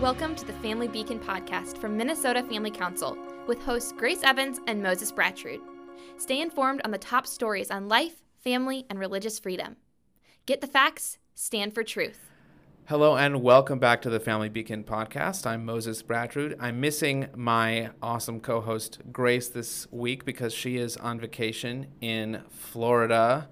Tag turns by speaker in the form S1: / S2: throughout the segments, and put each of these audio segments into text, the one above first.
S1: Welcome to the Family Beacon podcast from Minnesota Family Council with hosts Grace Evans and Moses Bratrud. Stay informed on the top stories on life, family, and religious freedom. Get the facts, stand for truth.
S2: Hello and welcome back to the Family Beacon podcast. I'm Moses Bratrud. I'm missing my awesome co host Grace this week because she is on vacation in Florida.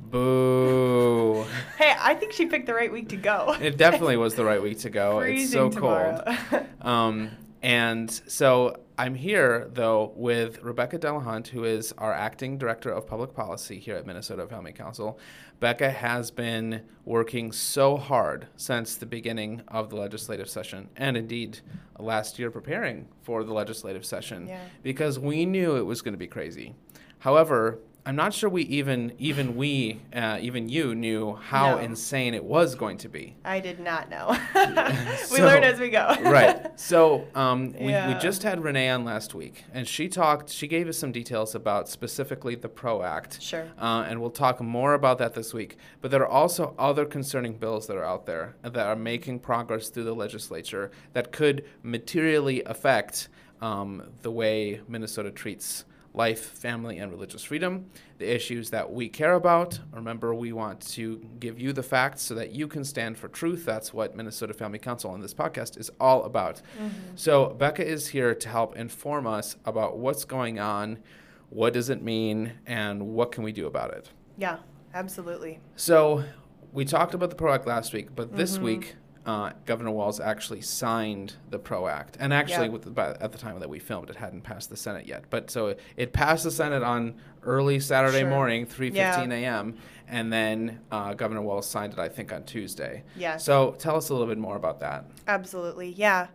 S2: Boo.
S3: Hey, I think she picked the right week to go.
S2: It definitely was the right week to go. it's so
S3: tomorrow.
S2: cold. Um, and so I'm here, though, with Rebecca Delahunt, who is our acting director of public policy here at Minnesota Family Council. Becca has been working so hard since the beginning of the legislative session, and indeed last year preparing for the legislative session,
S3: Yeah.
S2: because we knew it was going to be crazy. However, I'm not sure we even even we uh, even you knew how
S3: No.
S2: insane it was going to be.
S3: I did not know. we
S2: So-
S3: learn as we go.
S2: right. So um, we, we just had Renee on last week, and she talked. She gave us some details about specifically the PRO Act.
S3: Sure.
S2: Uh, and we'll talk more about that this week. But there are also other concerning bills that are out there that are making progress through the legislature that could materially affect um, the way Minnesota treats life, family, and religious freedom, the issues that we care about. Remember, we want to give you the facts so that you can stand for truth. That's what Minnesota Family Council and this podcast is all about. So, Becca is here to help inform us about what's going on, what does it mean, and what can we do about it.
S3: Yeah, absolutely.
S2: So, we talked about the PRO Act last week, but this
S3: Mm-hmm.
S2: week, uh, Governor Walz actually signed the PRO Act, and actually,
S3: Yeah.
S2: with the, by, at the time that we filmed, it hadn't passed the Senate yet. But so it, it passed the Senate on early Saturday
S3: Sure.
S2: morning, 3.15
S3: Yeah.
S2: a.m., and then uh, Governor Walz signed it, I think, on Tuesday.
S3: Yes.
S2: So tell us a little bit more about that.
S3: Absolutely. Yeah.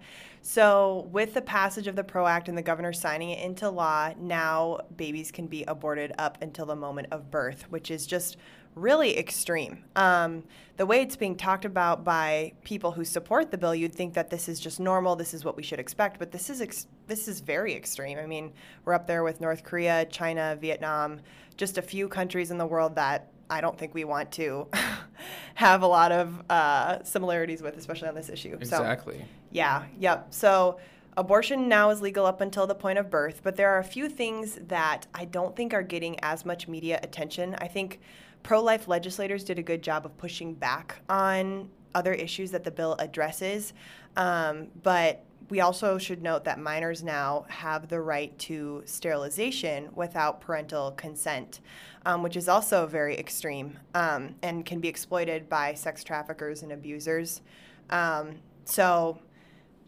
S3: So, with the passage of the PRO Act and the governor signing it into law, now babies can be aborted up until the moment of birth, which is just really extreme. Um, the way it's being talked about by people who support the bill, you'd think that this is just normal, this is what we should expect, but this is ex- this is very extreme. I mean, we're up there with North Korea, China, Vietnam, just a few countries in the world that I don't think we want to have a lot of uh, similarities with, especially on this issue. So,
S2: Exactly.
S3: yeah, yep. So abortion now is legal up until the point of birth, but there are a few things that I don't think are getting as much media attention. I think pro life legislators did a good job of pushing back on other issues that the bill addresses. Um, but we also should note that minors now have the right to sterilization without parental consent, um, which is also very extreme um, and can be exploited by sex traffickers and abusers. Um, so,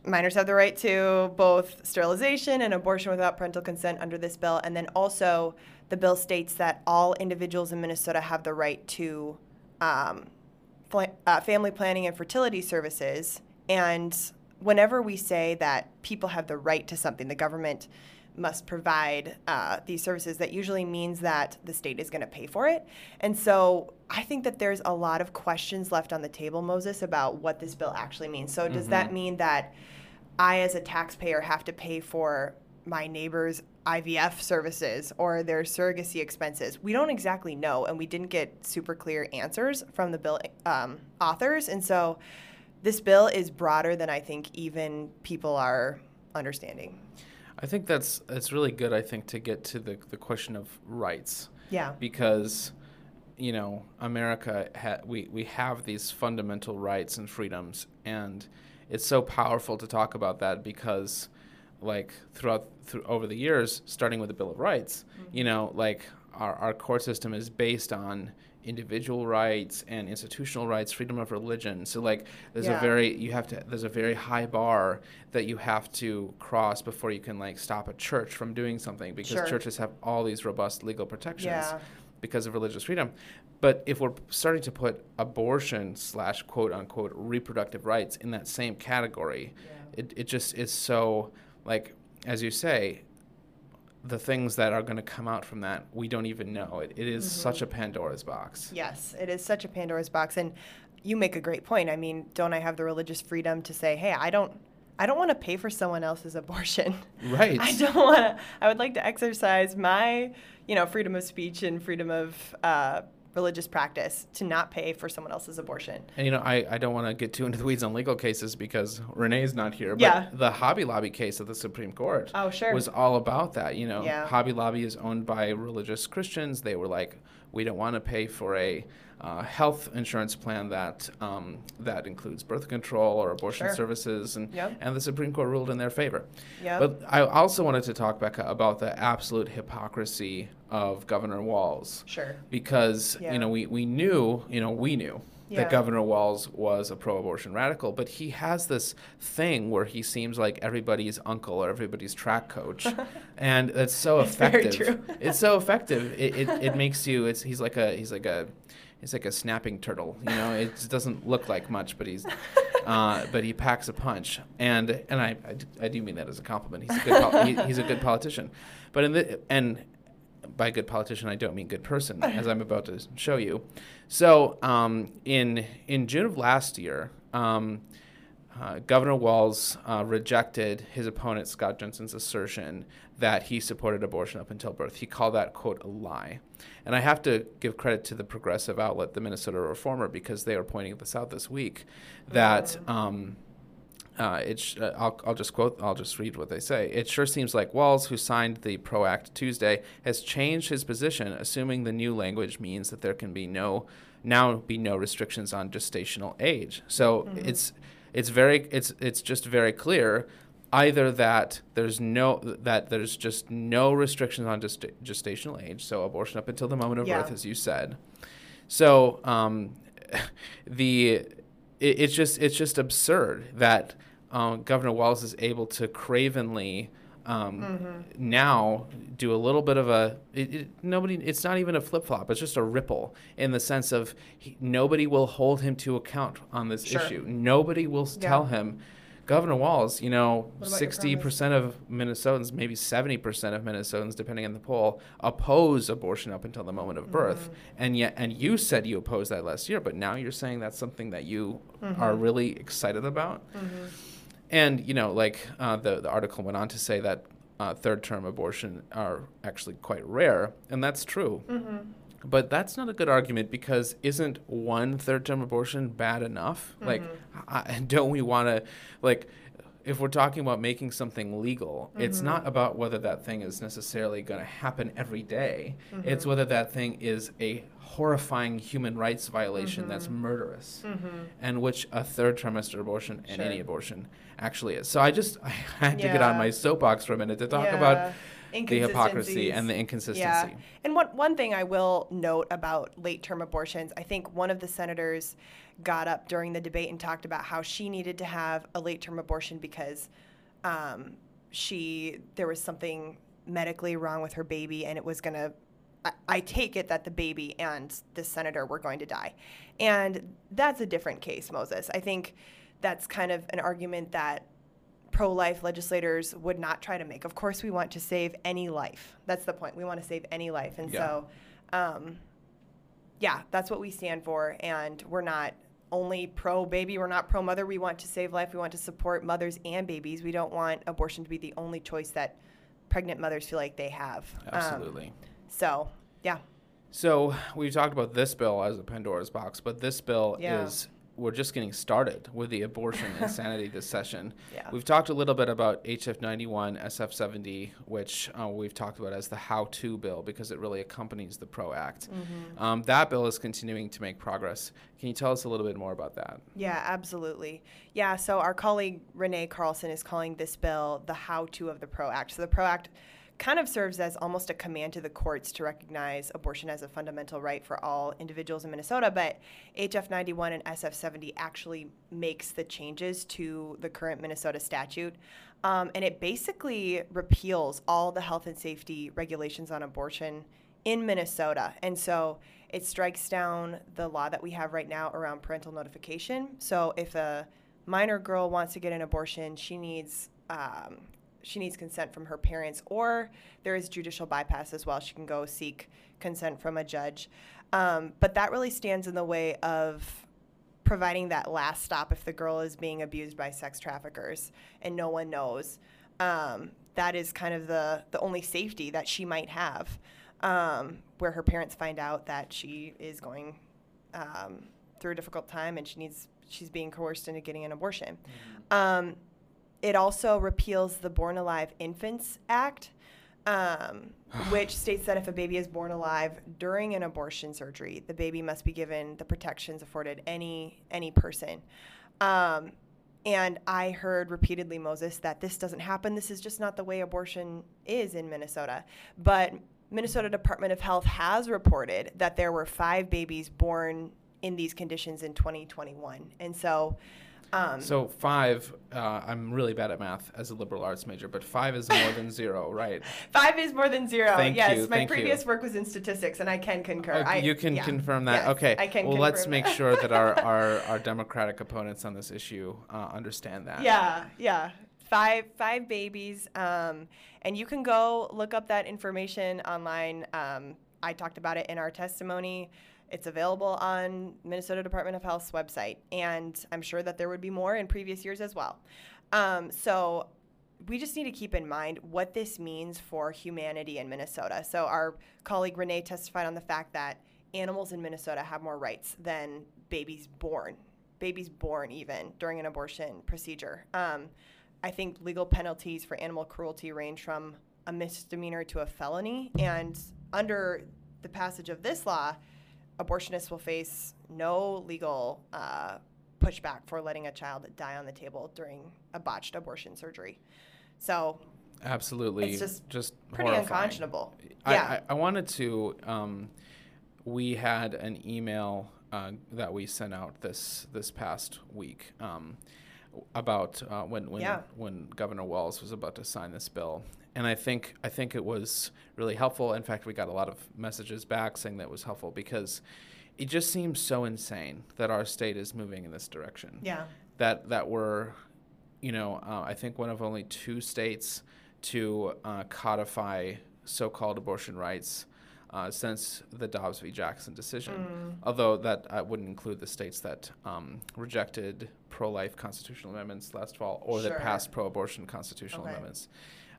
S3: minors have the right to both sterilization and abortion without parental consent under this bill. And then also, the bill states that all individuals in Minnesota have the right to um, fla- uh, family planning and fertility services. And whenever we say that people have the right to something, the government must provide uh, these services, that usually means that the state is going to pay for it. And so I think that there's a lot of questions left on the table, Moses, about what this bill actually means. So does that mean that I, as a taxpayer, have to pay for my neighbor's IVF services or their surrogacy expenses? We don't exactly know, and we didn't get super clear answers from the bill um, authors. And so this bill is broader than I think even people are understanding.
S2: I think that's it's really good. I think to get to the the question of rights.
S3: Yeah.
S2: because you know America ha- we we have these fundamental rights and freedoms and it's so powerful to talk about that because like throughout through over the years starting with the bill of rights you mm-hmm. know like our, our court system is based on individual rights and institutional rights freedom of religion so like there's a very you have to there's a very high bar that you have to cross before you can like stop a church from doing something because
S3: Sure.
S2: churches have all these robust legal protections
S3: Yeah.
S2: because of religious freedom. But if we're starting to put abortion slash quote unquote reproductive rights in that same category, it, it just is so like as you say, the things that are going to come out from that we don't even know. It, it is such a Pandora's box.
S3: Yes, it is such a Pandora's box, and you make a great point. I mean, don't I have the religious freedom to say, "Hey, I don't, I don't want to pay for someone else's abortion.
S2: Right.
S3: I don't want to. I would like to exercise my, you know, freedom of speech and freedom of uh, religious practice to not pay for someone else's abortion.
S2: And you know, I, I don't want to get too into the weeds on legal cases because Renee's not here. But
S3: Yeah.
S2: the Hobby Lobby case of the Supreme Court
S3: Oh, sure.
S2: was all about that. You know,
S3: Yeah.
S2: Hobby Lobby is owned by religious Christians. They were like, we don't want to pay for a uh, health insurance plan that um, that includes birth control or abortion
S3: Sure.
S2: services, and
S3: Yep.
S2: and the Supreme Court ruled in their favor.
S3: Yep.
S2: But I also wanted to talk, Becca, about the absolute hypocrisy of Governor Walz
S3: Sure.
S2: because
S3: Yeah.
S2: you know we, we knew you know we knew
S3: Yeah.
S2: that Governor Walz was a pro-abortion radical, but he has this thing where he seems like everybody's uncle or everybody's track coach, and that's so
S3: It's very
S2: effective.
S3: true.
S2: it's so effective. It, it, it makes you. It's he's like a he's like a he's like a snapping turtle. You know, it just doesn't look like much, but he's. Uh, but he packs a punch, and and I I do mean that as a compliment. He's a good pol- he, he's a good politician, but in the and by good politician, I don't mean good person, as I'm about to show you. So, um, in in June of last year, um, uh, Governor Walz uh, rejected his opponent Scott Jensen's assertion that he supported abortion up until birth. He called that quote a lie, and I have to give credit to the progressive outlet, the Minnesota Reformer, because they are pointing this out this week that. Um, uh, it sh- uh, I'll, I'll just quote, I'll just read what they say. It sure seems like Walz, who signed the PRO Act Tuesday, has changed his position, assuming the new language means that there can be no, now be no restrictions on gestational age. So it's, it's very, it's, it's just very clear either that there's no, that there's just no restrictions on gest- gestational age, so abortion up until the moment of
S3: Yeah.
S2: birth, as you said. So um, the it, it's just it's just absurd that um, Governor Walz is able to cravenly um, now do a little bit of a it, it, nobody. It's not even a flip flop. It's just a ripple in the sense of he, nobody will hold him to account on this
S3: Sure.
S2: issue. Nobody will
S3: Yeah.
S2: tell him. Governor Walz, you know,
S3: What about your
S2: sixty
S3: promise?
S2: percent of Minnesotans, maybe seventy percent of Minnesotans, depending on the poll, oppose abortion up until the moment of birth. And yet, and you said you opposed that last year, but now you're saying that's something that you are really excited about. And you know, like uh, the the article went on to say that uh, third term abortion are actually quite rare, and that's true. But that's not a good argument because isn't one third term abortion bad enough? Like, I, don't we want to, like, if we're talking about making something legal, it's not mm-hmm. about whether that thing is necessarily going to happen every day. It's mm-hmm. whether that thing is a horrifying human rights violation that's mm-hmm. murderous, and which a third trimester abortion and any abortion actually is. So I just I had to get on my soapbox for a minute to talk
S3: Yeah.
S2: about the hypocrisy and the inconsistency.
S3: Yeah. And one, one thing I will note about late term abortions, I think one of the senators got up during the debate and talked about how she needed to have a late term abortion because um, she there was something medically wrong with her baby and it was going to I take it that the baby and the senator were going to die. And that's a different case, Moses. I think that's kind of an argument that pro life legislators would not try to make. Of course, we want to save any life. That's the point. We want to save any life. And
S2: Yeah.
S3: so, um, yeah, that's what we stand for. And we're not only pro baby, we're not pro mother. We want to save life. We want to support mothers and babies. We don't want abortion to be the only choice that pregnant mothers feel like they have. Um,
S2: Absolutely.
S3: so, yeah.
S2: So we've talked about this bill as a Pandora's box, but this bill
S3: Yeah.
S2: is we're just getting started with the abortion insanity this session.
S3: Yeah.
S2: We've talked a little bit about HF 91, SF 70, which uh, we've talked about as the how-to bill because it really accompanies the PRO Act.
S3: Mm-hmm.
S2: Um, that bill is continuing to make progress. Can you tell us a little bit more about that?
S3: Yeah, absolutely. Yeah, so our colleague Renee Carlson is calling this bill the how to of the PRO Act. So the PRO Act kind of serves as almost a command to the courts to recognize abortion as a fundamental right for all individuals in Minnesota, but HF 91 and SF 70 actually makes the changes to the current Minnesota statute. Um, and it basically repeals all the health and safety regulations on abortion in Minnesota. And so it strikes down the law that we have right now around parental notification. So if a minor girl wants to get an abortion, she needs um, she needs consent from her parents, or there is judicial bypass as well. She can go seek consent from a judge. Um, but that really stands in the way of providing that last stop if the girl is being abused by sex traffickers and no one knows. Um, that is kind of the, the only safety that she might have. um, where her parents find out that she is going um, through a difficult time and she needs she's being coerced into getting an abortion. Um, it also repeals the Born Alive Infants Act, um, which states that if a baby is born alive during an abortion surgery, the baby must be given the protections afforded any any person. Um, and I heard repeatedly, Moses, that this doesn't happen. This is just not the way abortion is in Minnesota. But Minnesota Department of Health has reported that there were five babies born in these conditions in 2021. And so, um,
S2: So five, uh, I'm really bad at math as a liberal arts major, but five is more than zero, right?
S3: five is more than zero.
S2: Thank
S3: yes,
S2: you,
S3: my
S2: thank you.
S3: previous work was in statistics, and I can concur.
S2: Oh,
S3: I,
S2: you can
S3: yeah.
S2: confirm that.
S3: Yes,
S2: okay.
S3: I can
S2: well, let's make
S3: that.
S2: sure that our, our, our Democratic opponents on this issue uh, understand that.
S3: Yeah, yeah. Five five babies. Um, and you can go look up that information online. Um, I talked about it in our testimony. It's available on Minnesota Department of Health's website, and I'm sure that there would be more in previous years as well. Um, so we just need to keep in mind what this means for humanity in Minnesota. So our colleague Renee testified on the fact that animals in Minnesota have more rights than babies born, babies born even during an abortion procedure. Um, I think legal penalties for animal cruelty range from a misdemeanor to a felony, and under the passage of this law, abortionists will face no legal uh, pushback for letting a child die on the table during a botched abortion surgery. So
S2: Absolutely.
S3: It's just
S2: just
S3: pretty
S2: horrifying.
S3: unconscionable.
S2: I,
S3: yeah.
S2: I, I wanted to. Um, we had an email uh, that we sent out this this past week um, about uh, when when
S3: Yeah.
S2: when Governor Walz was about to sign this bill, and I think I think it was really helpful. In fact, we got a lot of messages back saying that it was helpful because it just seems so insane that our state is moving in this direction
S3: yeah.
S2: that that we're, you know, uh, I think one of only two states to uh, codify so-called abortion rights uh, since the Dobbs v. Jackson decision.
S3: Mm.
S2: Although that uh, wouldn't include the states that um, rejected pro-life constitutional amendments last fall or
S3: Sure.
S2: that passed pro-abortion constitutional
S3: Okay.
S2: amendments,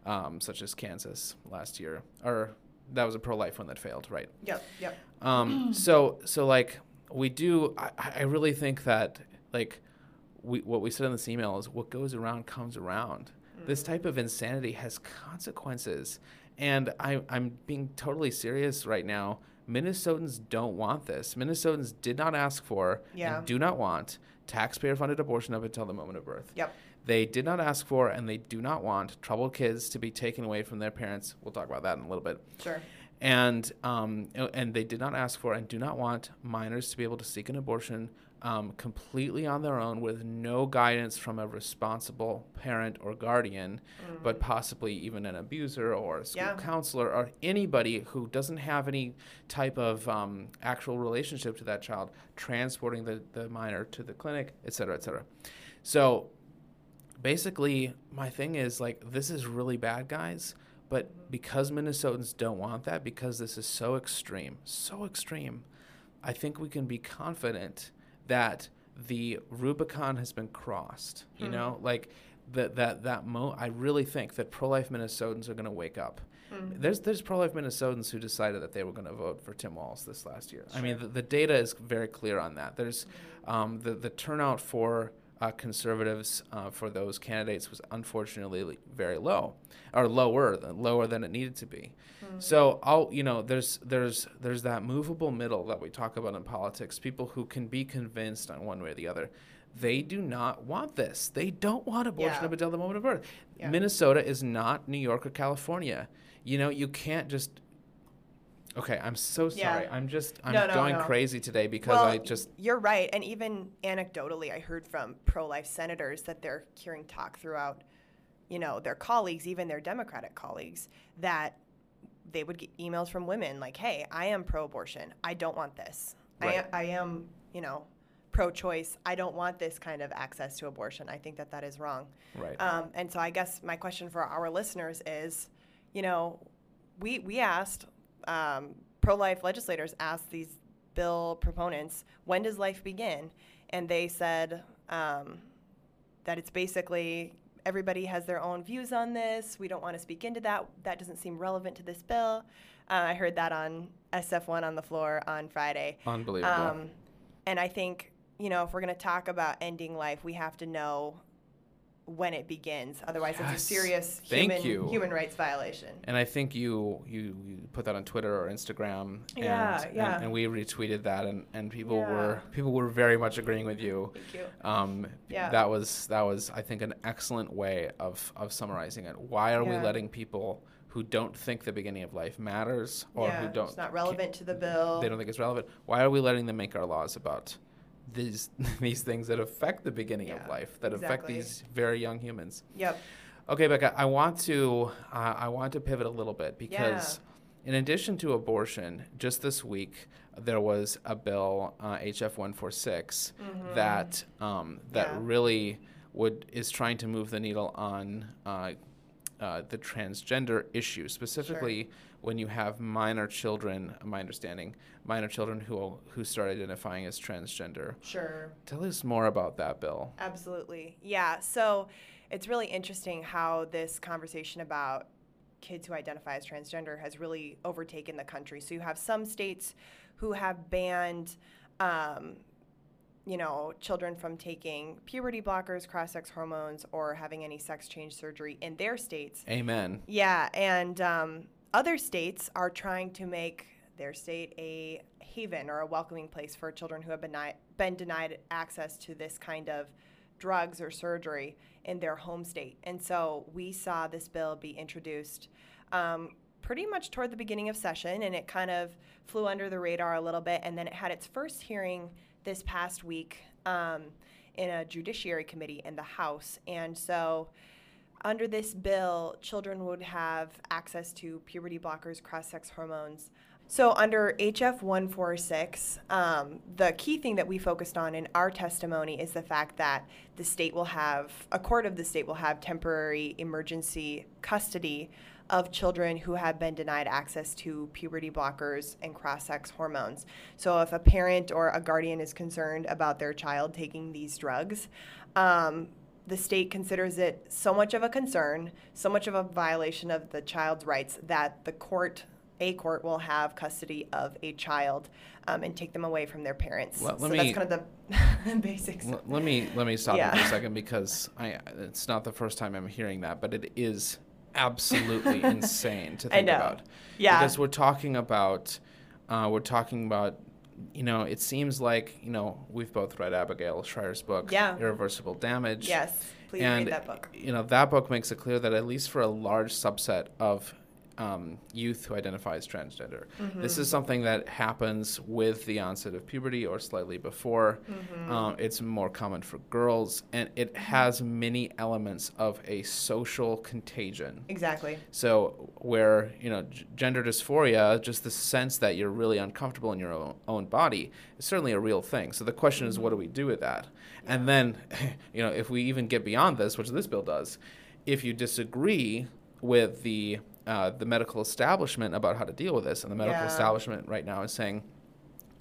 S2: um, such as Kansas last year, or that was a pro-life one that failed, right?
S3: Yep. Yep.
S2: Um, so so like we do. I, I really think that like we what we said in this email is what goes around comes around. This type of insanity has consequences, and I I'm being totally serious right now. Minnesotans don't want this. Minnesotans did not ask for
S3: Yeah.
S2: and do not want taxpayer-funded abortion up until the moment of birth.
S3: Yep.
S2: They did not ask for and they do not want troubled kids to be taken away from their parents. We'll talk about that in a little bit
S3: Sure.
S2: and um, and they did not ask for and do not want minors to be able to seek an abortion um, completely on their own with no guidance from a responsible parent or guardian, but possibly even an abuser or a school
S3: Mm-hmm. Yeah.
S2: counselor or anybody who doesn't have any type of um, actual relationship to that child, transporting the, the minor to the clinic, et cetera, et cetera. So basically my thing is like this is really bad guys but because minnesotans don't want that because this is so extreme so extreme i think we can be confident that the rubicon has been crossed you hmm. know? Like that that that mo i really think that pro-life minnesotans are going to wake up. Hmm. There's there's pro-life minnesotans who decided that they were going to vote for tim walz this last year. I mean the, the data is very clear on that. There's hmm. um, the, the turnout for uh, conservatives uh, for those candidates was unfortunately very low, or lower than lower than it needed to be. So I'll you know there's there's there's that movable middle that we talk about in politics. People who can be convinced on one way or the other. They do not want this. They don't want abortion
S3: Yeah.
S2: up until the moment of birth.
S3: Yeah.
S2: Minnesota is not New York or California. You know, you can't just. Okay, I'm so
S3: Yeah.
S2: sorry. I'm just I'm
S3: No, no,
S2: going
S3: no.
S2: crazy today because
S3: well,
S2: I just
S3: you're right, and even anecdotally, I heard from pro-life senators that they're hearing talk throughout, you know, their colleagues, even their Democratic colleagues, that they would get emails from women like, "Hey, I am pro-abortion. I don't want this. I,
S2: Right.
S3: am, I am, you know, pro-choice. I don't want this kind of access to abortion. I think that that is wrong."
S2: right.
S3: Um, and so I guess my question for our listeners is, you know, we we asked um, pro-life legislators asked these bill proponents, when does life begin? And they said um, that it's basically everybody has their own views on this. We don't want to speak into that. That doesn't seem relevant to this bill. Uh, I heard that on SF1 on the floor on Friday.
S2: Unbelievable.
S3: Um, and I think, you know, if we're going to talk about ending life, we have to know when it begins. Otherwise, it's a serious human, human rights violation.
S2: And I think you, you you put that on Twitter or Instagram, and,
S3: Yeah,
S2: and-
S3: yeah.
S2: and, we retweeted that, and, and people
S3: Yeah.
S2: were people were very much agreeing with you.
S3: Thank you.
S2: Um,
S3: Yeah.
S2: That was that was I think an excellent way of of summarizing it. Why are we letting people who don't think the beginning of life matters, or
S3: yeah,
S2: who don't
S3: it's not relevant to the bill.
S2: they don't think it's relevant? Why are we letting them make our laws about these these things that affect the beginning of life, that affect these very young humans?
S3: Yep.
S2: Okay, Becca, I want to uh, I want to pivot a little bit because in addition to abortion, just this week there was a bill uh, HF 146 that um, that
S3: Yeah.
S2: really would is trying to move the needle on uh, uh, the transgender issue, specifically when you have minor children. My understanding, minor children who who start identifying as transgender.
S3: Sure.
S2: Tell us more about that bill.
S3: Absolutely. Yeah. So it's really interesting how this conversation about kids who identify as transgender has really overtaken the country. So you have some states who have banned, um, you know, children from taking puberty blockers, cross sex hormones, or having any sex change surgery in their states.
S2: Amen.
S3: Yeah, and um, other states are trying to make their state a haven or a welcoming place for children who have been, ni- been denied access to this kind of drugs or surgery in their home state. And so we saw this bill be introduced um, pretty much toward the beginning of session, and it kind of flew under the radar a little bit. And then it had its first hearing this past week um, in a judiciary committee in the House. And so under this bill, children would have access to puberty blockers, cross sex hormones. So, under HF 146, um, the key thing that we focused on in our testimony is the fact that the state will have, a court of the state will have temporary emergency custody of children who have been denied access to puberty blockers and cross sex hormones. So, if a parent or a guardian is concerned about their child taking these drugs, um, the state considers it so much of a concern, so much of a violation of the child's rights that the court, a court, will have custody of a child um, and take them away from their parents.
S2: Let-
S3: so
S2: let
S3: that's kind of the basics.
S2: L- let me let me stop
S3: Yeah.
S2: for a second because I it's not the first time I'm hearing that, but it is absolutely insane to think about.
S3: Yeah.
S2: Because we're talking about uh, we're talking about you know it seems like you know we've both read Abigail Shrier's book
S3: Yeah.
S2: Irreversible Damage.
S3: Yes, please
S2: and
S3: read that book.
S2: you know that book makes it clear that at least for a large subset of um, youth who identify as transgender, this
S3: Mm-hmm.
S2: is something that happens with the onset of puberty or slightly before.
S3: Mm-hmm.
S2: Um, it's more common for girls, and it has many elements of a social contagion.
S3: Exactly.
S2: So, where you know g- gender dysphoria, just the sense that you're really uncomfortable in your own, own body, is certainly a real thing. So the question is, what do we do with that? And then, you know, if we even get beyond this, which this bill does, if you disagree with the uh, the medical establishment about how to deal with this, and the medical
S3: Yeah.
S2: establishment right now is saying,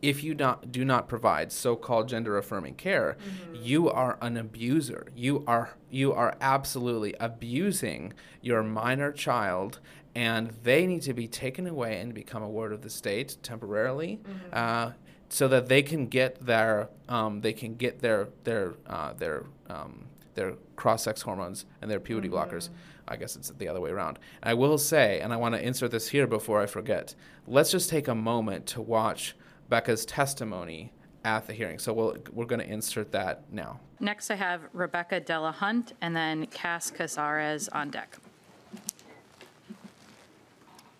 S2: if you not, do not provide so-called gender-affirming care, you are an abuser. You are you are absolutely abusing your minor child, and they need to be taken away and become a ward of the state temporarily, uh, so that they can get their um, they can get their their uh, their um, their cross-sex hormones and their puberty blockers. I guess it's the other way around. I will say, and I want to insert this here before I forget. Let's just take a moment to watch Becca's testimony at the hearing. So we'll, we're going to insert that now.
S4: Next, I have Rebecca Delahunt and then Cass Casares on deck.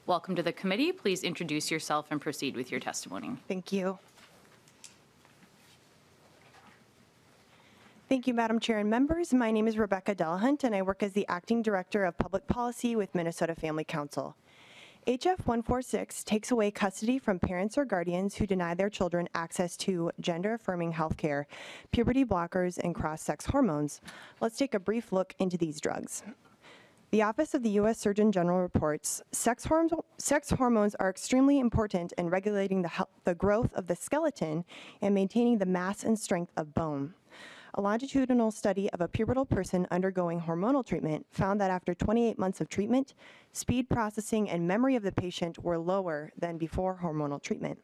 S4: Welcome to the committee. Please introduce yourself and proceed with your testimony.
S5: Thank you. Thank you, Madam Chair and members. My name is Rebecca Delahunt, and I work as the Acting Director of Public Policy with Minnesota Family Council. HF 146 takes away custody from parents or guardians who deny their children access to gender affirming health care, puberty blockers, and cross sex hormones. Let's take a brief look into these drugs. The Office of the U.S. Surgeon General reports sex, horm- sex hormones are extremely important in regulating the, the growth of the skeleton and maintaining the mass and strength of bone. A longitudinal study of a pubertal person undergoing hormonal treatment found that after 28 months of treatment, speed processing and memory of the patient were lower than before hormonal treatment.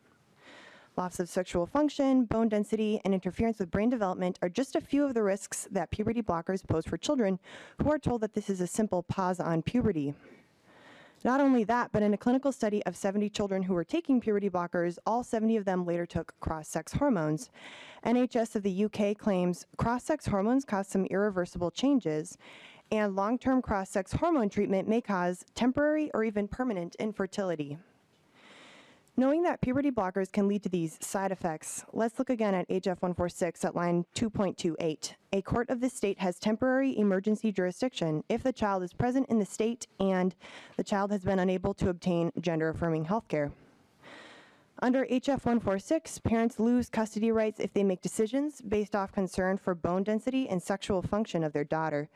S5: Loss of sexual function, bone density, and interference with brain development are just a few of the risks that puberty blockers pose for children who are told that this is a simple pause on puberty. Not only that, but in a clinical study of 70 children who were taking puberty blockers, all 70 of them later took cross sex hormones. NHS of the UK claims cross sex hormones cause some irreversible changes, and long term cross sex hormone treatment may cause temporary or even permanent infertility. Knowing that puberty blockers can lead to these side effects, let's look again at HF 146 at line 2.28. A court of the state has temporary emergency jurisdiction if the child is present in the state and the child has been unable to obtain gender affirming health care. Under HF 146, parents lose custody rights if they make decisions based off concern for bone density and sexual function of their daughter.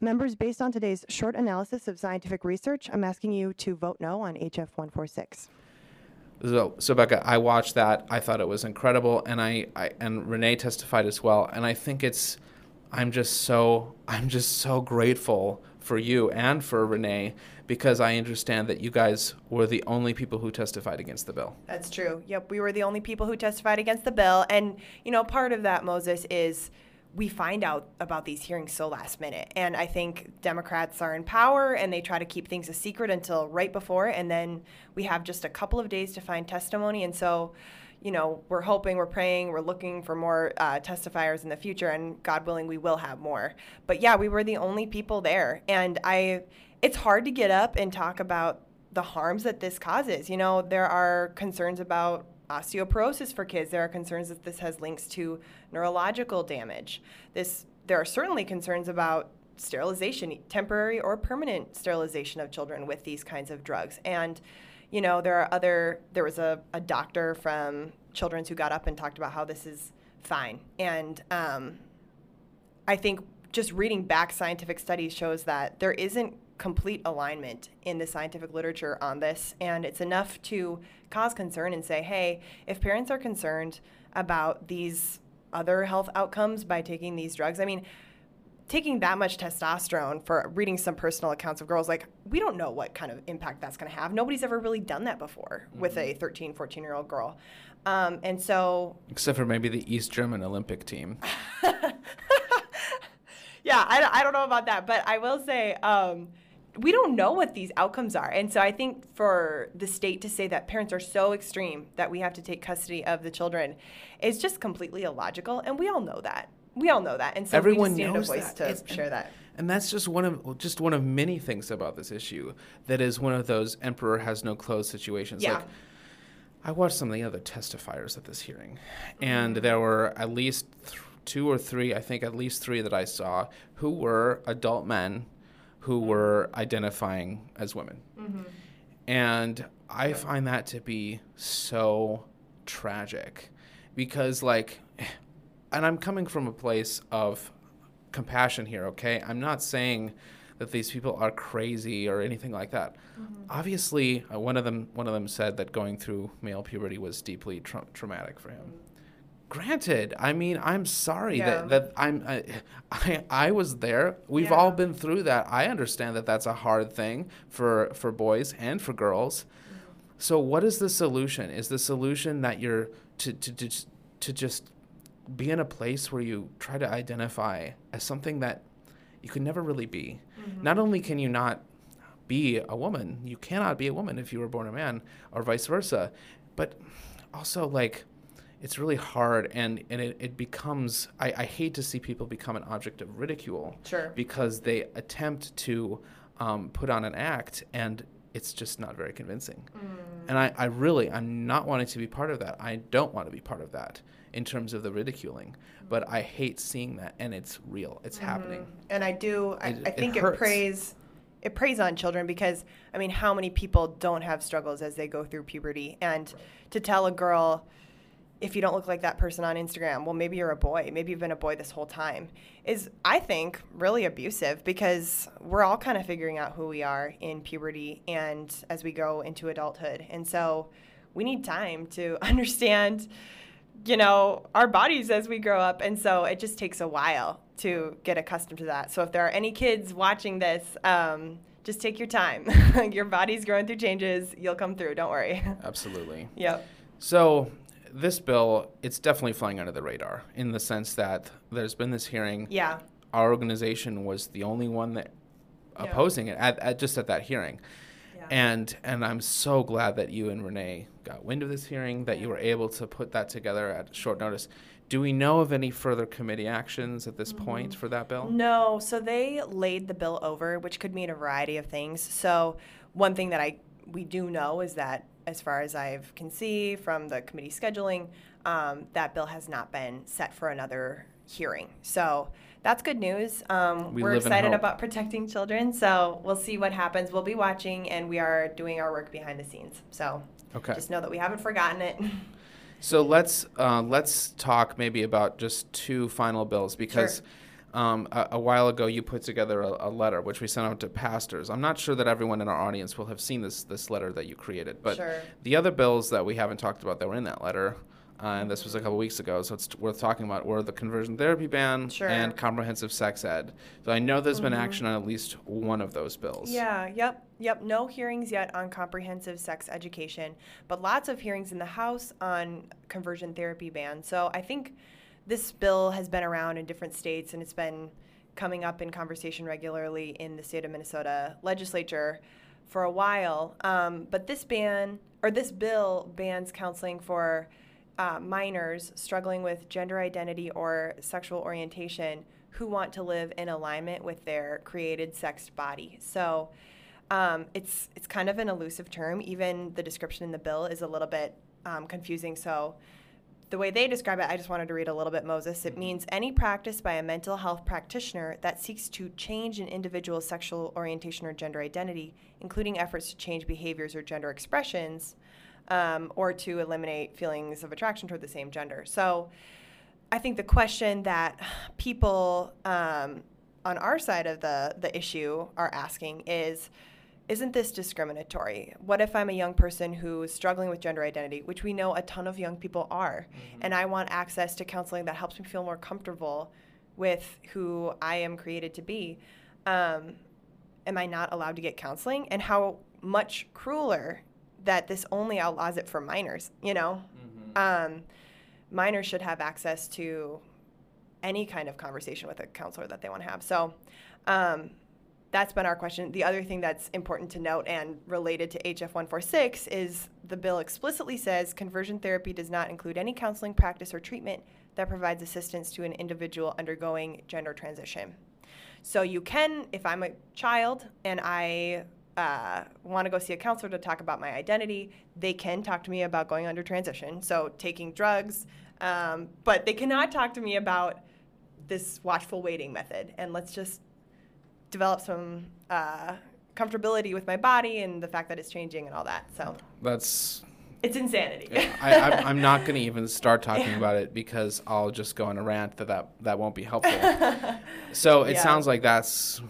S5: Members, based on today's short analysis of scientific research, I'm asking you to vote no on HF 146.
S2: So, so Becca, I watched that. I thought it was incredible, and I, I and Renee testified as well. And I think it's, I'm just so, I'm just so grateful for you and for Renee because I understand that you guys were the only people who testified against the bill.
S3: That's true. Yep, we were the only people who testified against the bill, and you know, part of that, Moses, is we find out about these hearings so last minute. And I think Democrats are in power and they try to keep things a secret until right before. And then we have just a couple of days to find testimony. And so, you know, we're hoping, we're praying, we're looking for more uh, testifiers in the future. And God willing, we will have more. But yeah, we were the only people there. And I, it's hard to get up and talk about the harms that this causes. You know, there are concerns about osteoporosis for kids. There are concerns that this has links to neurological damage. This there are certainly concerns about sterilization, temporary or permanent sterilization of children with these kinds of drugs. And you know, there are other there was a, a doctor from Children's who got up and talked about how this is fine. And um, I think just reading back scientific studies shows that there isn't complete alignment in the scientific literature on this, and it's enough to cause concern and say, hey, if parents are concerned about these other health outcomes by taking these drugs, I mean, taking that much testosterone for reading some personal accounts of girls like we don't know what kind of impact that's going to have. Nobody's ever really done that before mm-hmm. with a 13 14 year old girl. Um, and so
S2: except for maybe the east german olympic team.
S3: Yeah I, I don't know about that but i will say um, we don't know what these outcomes are. And so I think for the state to say that parents are so extreme that we have to take custody of the children is just completely illogical. And we all know that. We all know that. And so
S2: Everyone
S3: we just
S2: knows
S3: a voice
S2: that.
S3: to share that.
S2: And that's just one of just one of many things about this issue that is one of those emperor has no clothes situations.
S3: Yeah.
S2: Like I watched some of the other testifiers at this hearing, and mm-hmm. there were at least th- two or three, I think at least three that I saw, who were adult men who were identifying as women. Mm-hmm. And I find that to be so tragic because, like, and I'm coming from a place of compassion here, okay? I'm not saying that these people are crazy or anything like that. Mm-hmm. Obviously, uh, one of them one of them said that going through male puberty was deeply tra- traumatic for him granted i mean i'm sorry yeah. that, that i'm I, I, I was there we've yeah. all been through that i understand that that's a hard thing for for boys and for girls mm-hmm. so what is the solution is the solution that you're to to to, to just be in a place where you try to identify as something that you could never really be mm-hmm. not only can you not be a woman you cannot be a woman if you were born a man or vice versa but also like it's really hard and, and it, it becomes I, I hate to see people become an object of ridicule
S3: sure.
S2: because they attempt to um, put on an act and it's just not very convincing mm. and I, I really i'm not wanting to be part of that i don't want to be part of that in terms of the ridiculing but i hate seeing that and it's real it's mm-hmm. happening
S3: and i do i, it, I think it, it preys it preys on children because i mean how many people don't have struggles as they go through puberty and right. to tell a girl if you don't look like that person on Instagram, well, maybe you're a boy. Maybe you've been a boy this whole time. Is, I think, really abusive because we're all kind of figuring out who we are in puberty and as we go into adulthood. And so we need time to understand you know, our bodies as we grow up. And so it just takes a while to get accustomed to that. So if there are any kids watching this, um, just take your time. your body's growing through changes. You'll come through. Don't worry.
S2: Absolutely.
S3: yep.
S2: So this bill, it's definitely flying under the radar in the sense that there's been this hearing.
S3: Yeah.
S2: Our organization was the only one that
S3: Yeah.
S2: opposing it at, at just at that hearing.
S3: Yeah.
S2: And and I'm so glad that you and Renee got wind of this hearing, that you were able to put that together at short notice. Do we know of any further committee actions at this point
S3: Mm-hmm.
S2: for that bill?
S3: No, so they laid the bill over, which could mean a variety of things. So one thing that I we do know is that, as far as I can see from the committee scheduling, um, that bill has not been set for another hearing. So that's good news. Um,
S2: We
S3: we're
S2: live in
S3: excited
S2: hope.
S3: about protecting children, so we'll see what happens. We'll be watching, and we are doing our work behind the scenes. So
S2: Okay.
S3: just know that we haven't forgotten it.
S2: So let's uh, let's talk maybe about just two final bills because um, a, a while ago you put together a, a letter which we sent out to pastors. I'm not sure that everyone in our audience will have seen this this letter that you created, but
S3: Sure.
S2: the other bills that we haven't talked about that were in that letter. Uh, and this was a couple weeks ago, so it's worth talking about. Were the conversion therapy ban
S3: Sure.
S2: and comprehensive sex ed? So I know there's been action on at least one of those bills.
S3: Yeah, yep, yep. No hearings yet on comprehensive sex education, but lots of hearings in the House on conversion therapy ban. So I think this bill has been around in different states and it's been coming up in conversation regularly in the state of Minnesota legislature for a while. Um, but this ban, or this bill, bans counseling for uh, minors struggling with gender identity or sexual orientation who want to live in alignment with their created sexed body. So um, it's it's kind of an elusive term. Even the description in the bill is a little bit um, confusing. So the way they describe it, I just wanted to read a little bit, Moses. It means any practice by a mental health practitioner that seeks to change an individual's sexual orientation or gender identity, including efforts to change behaviors or gender expressions, um, or to eliminate feelings of attraction toward the same gender. So I think the question that people um, on our side of the, the issue are asking is isn't this discriminatory? What if I'm a young person who's struggling with gender identity, which we know a ton of young people are, and I want access to counseling that helps me feel more comfortable with who I am created to be? Um, am I not allowed to get counseling? And how much crueler that this only outlaws it for minors, you know? Um, minors should have access to any kind of conversation with a counselor that they want to have. So um, that's been our question. The other thing that's important to note and related to HF 146 is the bill explicitly says conversion therapy does not include any counseling practice or treatment that provides assistance to an individual undergoing gender transition. So you can, if I'm a child and I uh, want to go see a counselor to talk about my identity, they can talk to me about going under transition, so taking drugs, um, but they cannot talk to me about this watchful waiting method. And let's just develop some uh, comfortability with my body and the fact that it's changing and all that. So
S2: That's
S3: it's insanity.
S2: I, I'm, I'm not going to even start talking about it because I'll just go on a rant that that, that won't be helpful. so it
S3: Yeah.
S2: sounds like that's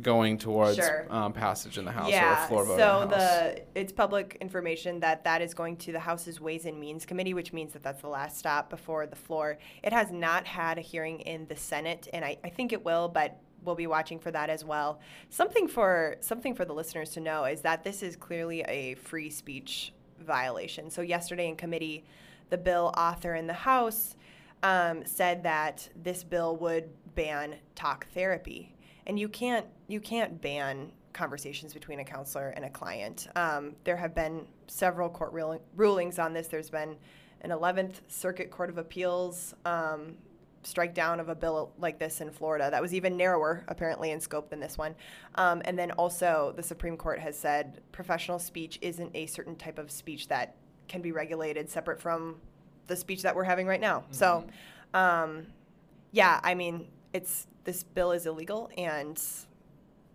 S2: going towards
S3: Sure.
S2: um, passage in the House or
S3: yeah,
S2: a floor vote
S3: so
S2: in the House.
S3: the it's public information that that is going to the House's Ways and Means Committee, which means that that's the last stop before the floor. It has not had a hearing in the Senate, and I, I think it will, but we'll be watching for that as well. Something for something for the listeners to know is that this is clearly a free speech violation. So yesterday in committee, the bill author in the House um, said that this bill would ban talk therapy, and you can't you can't ban conversations between a counselor and a client. Um, there have been several court ruling, rulings on this. There's been an 11th Circuit Court of Appeals um, strike down of a bill like this in Florida that was even narrower, apparently, in scope than this one. Um, and then also, the Supreme Court has said professional speech isn't a certain type of speech that can be regulated separate from the speech that we're having right now. So, um, yeah, I mean, it's this bill is illegal, and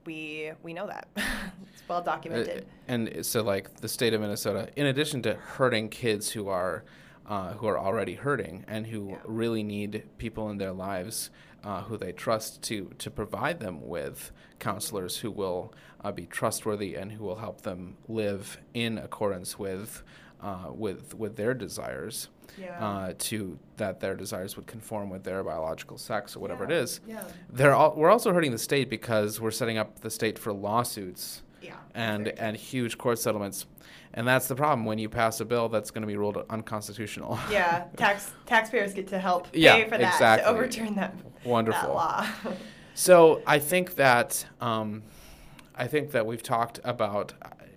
S3: we we know that. it's well
S2: Uh,
S3: documented.
S2: and so, like the state of Minnesota, in addition to hurting kids who are uh, who are already hurting and who
S3: Yeah.
S2: really need people in their lives uh, who they trust to to provide them with counselors who will uh, be trustworthy and who will help them live in accordance with uh, with with their desires.
S3: Yeah.
S2: Uh, to that their desires would conform with their biological sex or whatever
S3: Yeah,
S2: it is.
S3: yeah.
S2: They're all, we're also hurting the state because we're setting up the state for lawsuits
S3: Yeah.
S2: and and huge court settlements. And that's the problem when you pass a bill that's going to be ruled unconstitutional.
S3: Yeah, tax taxpayers get to help pay
S2: Yeah,
S3: for that
S2: exactly.
S3: to overturn that
S2: Wonderful.
S3: that law.
S2: So I think that um, I think that we've talked about.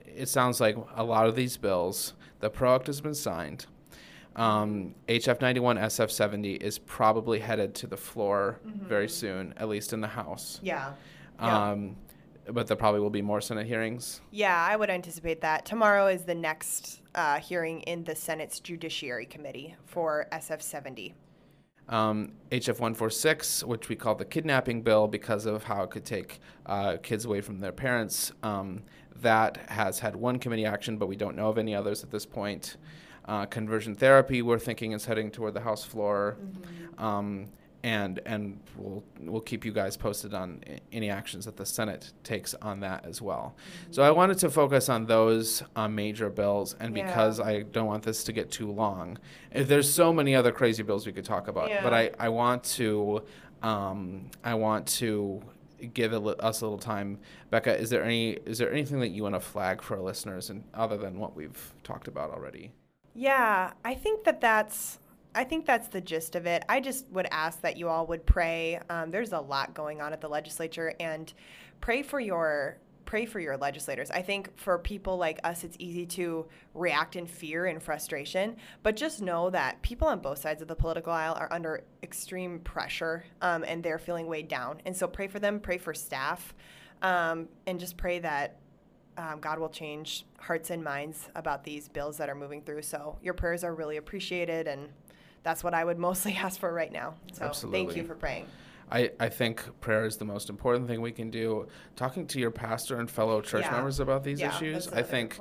S2: It sounds like a lot of these bills. The Pro Act has been signed. Um, HF 91 SF 70 is probably headed to the floor very soon, at least in the House.
S3: yeah. Yeah.
S2: But there probably will be more Senate hearings.
S3: Yeah, I would anticipate that. Tomorrow is the next uh, hearing in the Senate's Judiciary Committee for SF 70.
S2: Um, HF 146, which we call the kidnapping bill because of how it could take uh, kids away from their parents, um, that has had one committee action, but we don't know of any others at this point. Uh, conversion therapy, we're thinking is heading toward the House floor, um, and and we'll we'll keep you guys posted on any actions that the Senate takes on that as well. So I wanted to focus on those uh, major bills, and
S3: Yeah.
S2: because I don't want this to get too long, eh, there's so many other crazy bills we could talk about,
S3: yeah.
S2: but I I want to um, I want to give a li- us a little time. Becca, is there any is there anything that you want to flag for our listeners, and other than what we've talked about already?
S3: Yeah, I think that that's. I think that's the gist of it. I just would ask that you all would pray. Um, there's a lot going on at the legislature, and pray for your pray for your legislators. I think for people like us, it's easy to react in fear and frustration, but just know that people on both sides of the political aisle are under extreme pressure, um, and they're feeling weighed down. And so pray for them. Pray for staff, um, and just pray that um, God will change hearts and minds about these bills that are moving through. So your prayers are really appreciated, and that's what I would mostly ask for right now. So thank you for praying.
S2: I, I think prayer is the most important thing we can do. Talking to your pastor and fellow church
S3: Yeah.
S2: members about these
S3: Yeah,
S2: issues, I think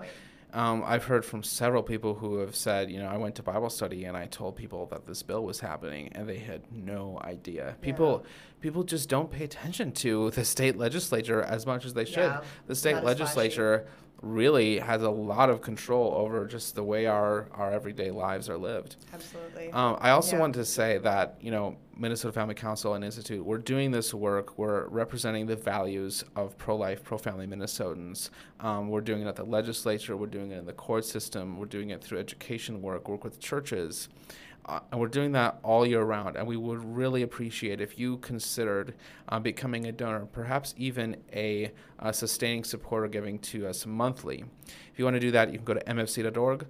S2: um, I've heard from several people who have said, you know, I went to Bible study and I told people that this bill was happening, and they had no idea. People people just don't pay attention to the state legislature as much as they should.
S3: Yeah,
S2: the state
S3: legislature flashy.
S2: Really has a lot of control over just the way our, our everyday lives are lived.
S3: Absolutely.
S2: Um, I also
S3: Yeah.
S2: wanted to say that you know Minnesota Family Council and Institute, we're doing this work. We're representing the values of pro-life, pro-family Minnesotans. Um, we're doing it at the legislature. We're doing it in the court system. We're doing it through education work. Work with churches. Uh, and we're doing that all year round. And we would really appreciate if you considered uh, becoming a donor, perhaps even a, uh sustaining supporter, giving to us monthly. If you want to do that, you can go to mfc.org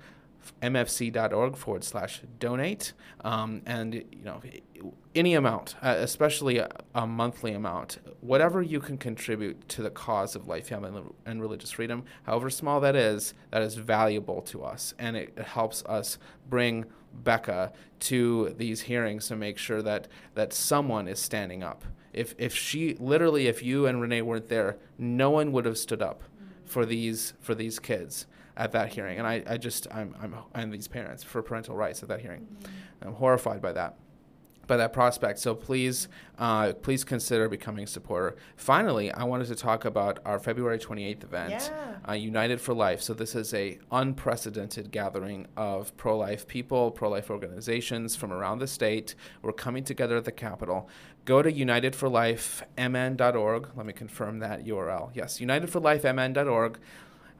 S2: mfc.org forward slash donate. Um, and you know any amount uh, especially a, a monthly amount whatever you can contribute to the cause of life family and- religious freedom however small that is that is valuable to us. And it helps us bring becca to these hearings to make sure that that someone is standing up. If if she literally if you and renee weren't there no one would have stood up for these for these kids at that hearing, and I, I just I'm I'm and these parents for parental rights at that hearing. I'm horrified by that, by that prospect. So please, uh, please consider becoming a supporter. Finally, I wanted to talk about our February 28th event,
S3: Yeah.
S2: uh, United for Life. So this is a unprecedented gathering of pro-life people, pro-life organizations from around the state. We're coming together at the Capitol. Go to unitedforlifemn.org. Let me confirm that URL. Yes, unitedforlifemn.org.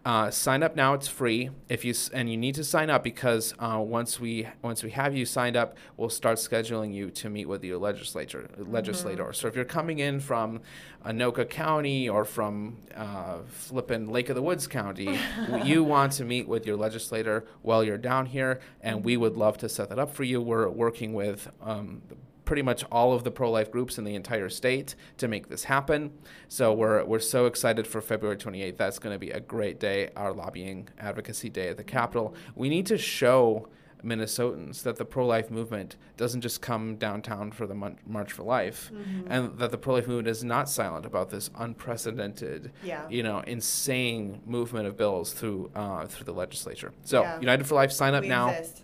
S2: Uh, sign up now; it's free. If you and you need to sign up because uh, once we once we have you signed up, we'll start scheduling you to meet with your legislature legislator. So if you're coming in from Anoka County or from uh, flippin' Lake of the Woods County, you want to meet with your legislator while you're down here, and we would love to set that up for you. We're working with um, pretty much all of the pro-life groups in the entire state to make this happen. So we're we're so excited for February 28th. That's going to be a great day, our lobbying advocacy day at the Capitol. We need to show Minnesotans that the pro-life movement doesn't just come downtown for the March for Life, and that the pro-life movement is not silent about this unprecedented,
S3: Yeah.
S2: you know, insane movement of bills through uh, through the legislature. So
S3: Yeah.
S2: United for Life, sign up
S3: we
S2: now.
S3: exist.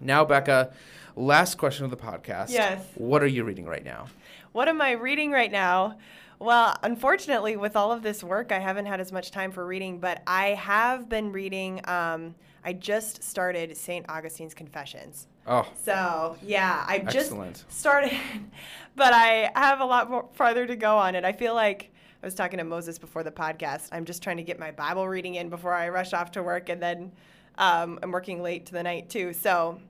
S2: Now, Becca, last question of the podcast.
S3: Yes.
S2: What are you reading right now?
S3: What am I reading right now? Well, unfortunately, with all of this work, I haven't had as much time for reading, but I have been reading. Um, I just started St. Augustine's Confessions.
S2: Oh,
S3: So, yeah, I just
S2: Excellent.
S3: started, but I have a lot more farther to go on it. I feel like I was talking to Moses before the podcast. I'm just trying to get my Bible reading in before I rush off to work, and then um, I'm working late to the night too. So,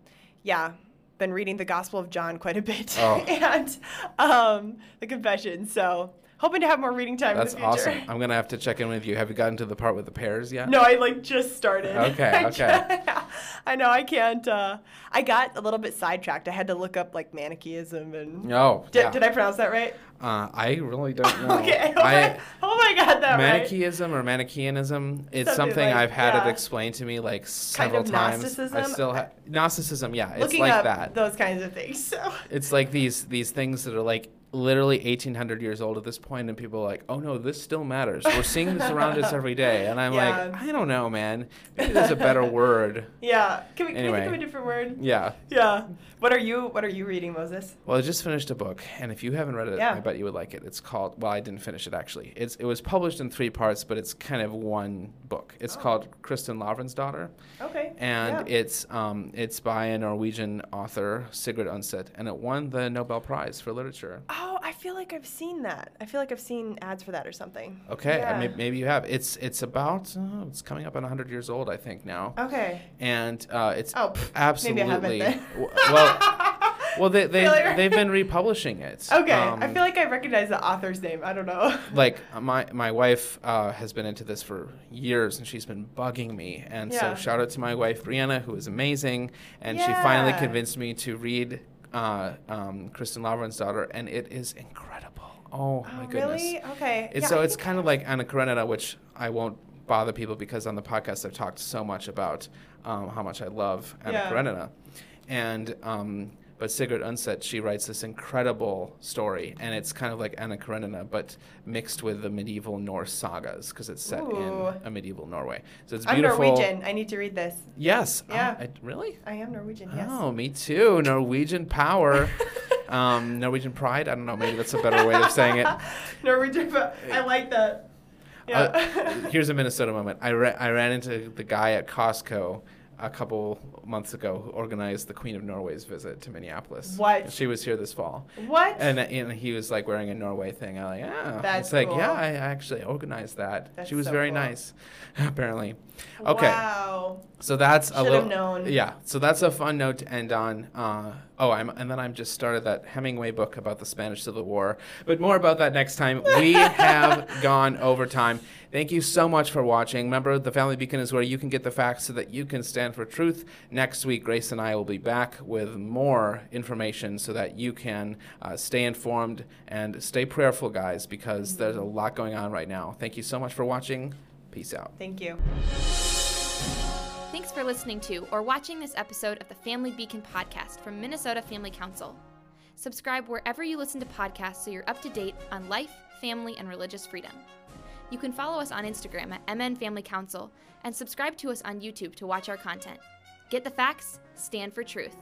S3: yeah, been reading the Gospel of John quite a bit
S2: Oh.
S3: and um, the Confession. So, hoping to have more reading time
S2: that's
S3: in the future.
S2: awesome. I'm gonna have to check in with you. Have you gotten to the part with the pears yet?
S3: No, I like just started.
S2: Okay,
S3: I
S2: okay.
S3: I know I can't. Uh, I got a little bit sidetracked. I had to look up like Manichaeism and.
S2: No.
S3: Did,
S2: yeah.
S3: did I pronounce that right?
S2: Uh, I really don't know.
S3: Okay. I hope I, hope I got that right.
S2: Manichaeism or Manichaeanism, it's
S3: Something
S2: something
S3: like-
S2: I've had
S3: yeah.
S2: it explained to me like several kind
S3: of
S2: times. I still ha- Gnosticism, yeah, it's
S3: Looking
S2: like
S3: up
S2: that.
S3: those kinds of things. So.
S2: It's like these these things that are like literally 1800 years old at this point and people are like oh no this still matters we're seeing this around us every day and i'm
S3: Yeah.
S2: like i don't know man maybe there's a better word
S3: Yeah. Can we, can we think of a different word?
S2: yeah
S3: Yeah. What are you What are you reading, Moses?
S2: well i just finished a book and if you haven't read it
S3: Yeah.
S2: i bet you would like it it's called well i didn't finish it actually it's it was published in three parts but it's kind of one book it's
S3: Oh.
S2: called Kristin Lavransdatter
S3: Okay.
S2: and
S3: yeah.
S2: it's um, it's by a Norwegian author Sigrid Undset, and it won the Nobel Prize for literature.
S3: Oh, I feel like I've seen that. I feel like I've seen ads for that or something.
S2: Okay,
S3: Yeah.
S2: I may, maybe you have. It's it's about uh, it's coming up on 100 years old, I think now,
S3: Okay.
S2: and uh, it's
S3: Oh, pff,
S2: absolutely
S3: maybe I haven't
S2: well. Well, they they they've been republishing it.
S3: Okay. I
S2: Um,
S3: feel like I recognize the author's name. I don't know.
S2: like my my wife uh, has been into this for years and she's been bugging me and
S3: Yeah.
S2: so shout out to my wife brianna who is amazing and she finally convinced me to read uh, um, Kristin Lavransdatter and it is incredible oh, my
S3: Oh,
S2: goodness
S3: Really? Okay.
S2: it's
S3: Yeah,
S2: so
S3: I
S2: it's kind of like anna karenina which i won't bother people because on the podcast i've talked so much about um, how much i love anna
S3: Yeah.
S2: karenina and um, but Sigrid Undset, she writes this incredible story, and it's kind of like Anna Karenina, but mixed with the medieval Norse sagas because it's set
S3: Ooh.
S2: in a medieval Norway. So it's beautiful. I'm.
S3: Norwegian. I need to read this.
S2: Yes. Oh,
S3: Yeah.
S2: I- really?
S3: I am Norwegian. Yes.
S2: Oh, me too. Norwegian power. um, Norwegian pride. I don't know. Maybe that's a better way of saying it.
S3: Norwegian. I like that. Yeah.
S2: Uh, here's a Minnesota moment. I, ra- I ran into the guy at Costco a couple months ago who organized the Queen of Norway's visit to Minneapolis.
S3: What?
S2: She was here this fall.
S3: what?
S2: And, and he was like wearing a Norway thing. I'm like, yeah.
S3: That's
S2: it's like,
S3: cool.
S2: yeah, I actually organized that.
S3: That's
S2: she was
S3: so
S2: very
S3: cool.
S2: nice, apparently. Okay.
S3: Wow.
S2: So that's a
S3: Should
S2: little.
S3: have known.
S2: Yeah. So that's a fun note to end on. Uh, oh, I'm, and then I'm just started that Hemingway book about the Spanish Civil War. But more about that next time. We have gone over time. Thank you so much for watching. Remember, the Family Beacon is where you can get the facts so that you can stand for truth. Next week, Grace and I will be back with more information so that you can uh, stay informed and stay prayerful, guys, because there's a lot going on right now. Thank you so much for watching. Peace out.
S3: Thank you.
S1: Thanks for listening to or watching this episode of the Family Beacon podcast from Minnesota Family Council. Subscribe wherever you listen to podcasts so you're up to date on life, family, and religious freedom. You can follow us on Instagram at MN Family Council and subscribe to us on YouTube to watch our content. Get the facts, stand for truth.